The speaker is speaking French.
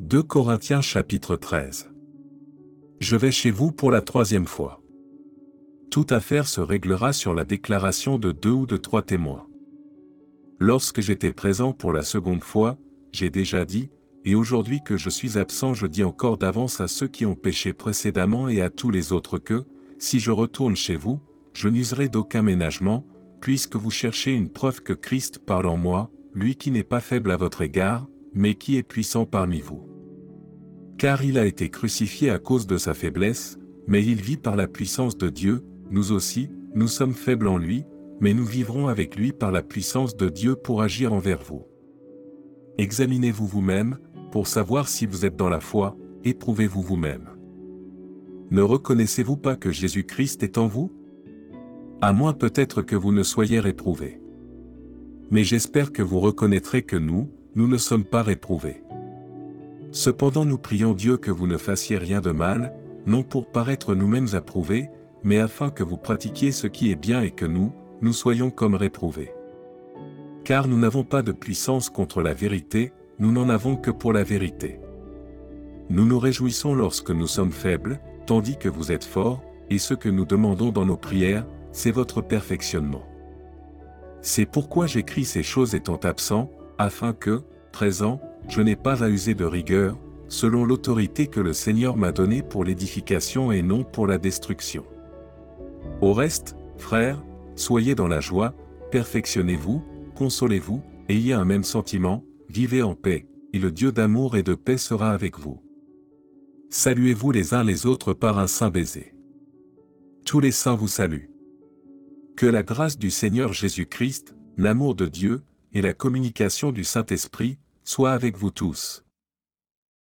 2 Corinthiens chapitre 13. Je vais chez vous pour la troisième fois. Toute affaire se réglera sur la déclaration de deux ou de trois témoins. Lorsque j'étais présent pour la seconde fois, j'ai déjà dit, et aujourd'hui que je suis absent je dis encore d'avance à ceux qui ont péché précédemment et à tous les autres que, si je retourne chez vous, je n'userai d'aucun ménagement, puisque vous cherchez une preuve que Christ parle en moi, lui qui n'est pas faible à votre égard, mais qui est puissant parmi vous. Car il a été crucifié à cause de sa faiblesse, mais il vit par la puissance de Dieu, nous aussi, nous sommes faibles en lui, mais nous vivrons avec lui par la puissance de Dieu pour agir envers vous. Examinez-vous vous-même, pour savoir si vous êtes dans la foi, éprouvez-vous vous-même. Ne reconnaissez-vous pas que Jésus-Christ est en vous? À moins peut-être que vous ne soyez réprouvés. Mais j'espère que vous reconnaîtrez que nous, nous ne sommes pas réprouvés. Cependant nous prions Dieu que vous ne fassiez rien de mal, non pour paraître nous-mêmes approuvés, mais afin que vous pratiquiez ce qui est bien et que nous, nous soyons comme réprouvés. Car nous n'avons pas de puissance contre la vérité, nous n'en avons que pour la vérité. Nous nous réjouissons lorsque nous sommes faibles, tandis que vous êtes forts, et ce que nous demandons dans nos prières, c'est votre perfectionnement. C'est pourquoi j'écris ces choses étant absent, afin que, présent, je n'ai pas à user de rigueur, selon l'autorité que le Seigneur m'a donnée pour l'édification et non pour la destruction. Au reste, frères, soyez dans la joie, perfectionnez-vous, consolez-vous, ayez un même sentiment, vivez en paix, et le Dieu d'amour et de paix sera avec vous. Saluez-vous les uns les autres par un saint baiser. Tous les saints vous saluent. Que la grâce du Seigneur Jésus-Christ, l'amour de Dieu, et la communication du Saint-Esprit, soient avec vous tous.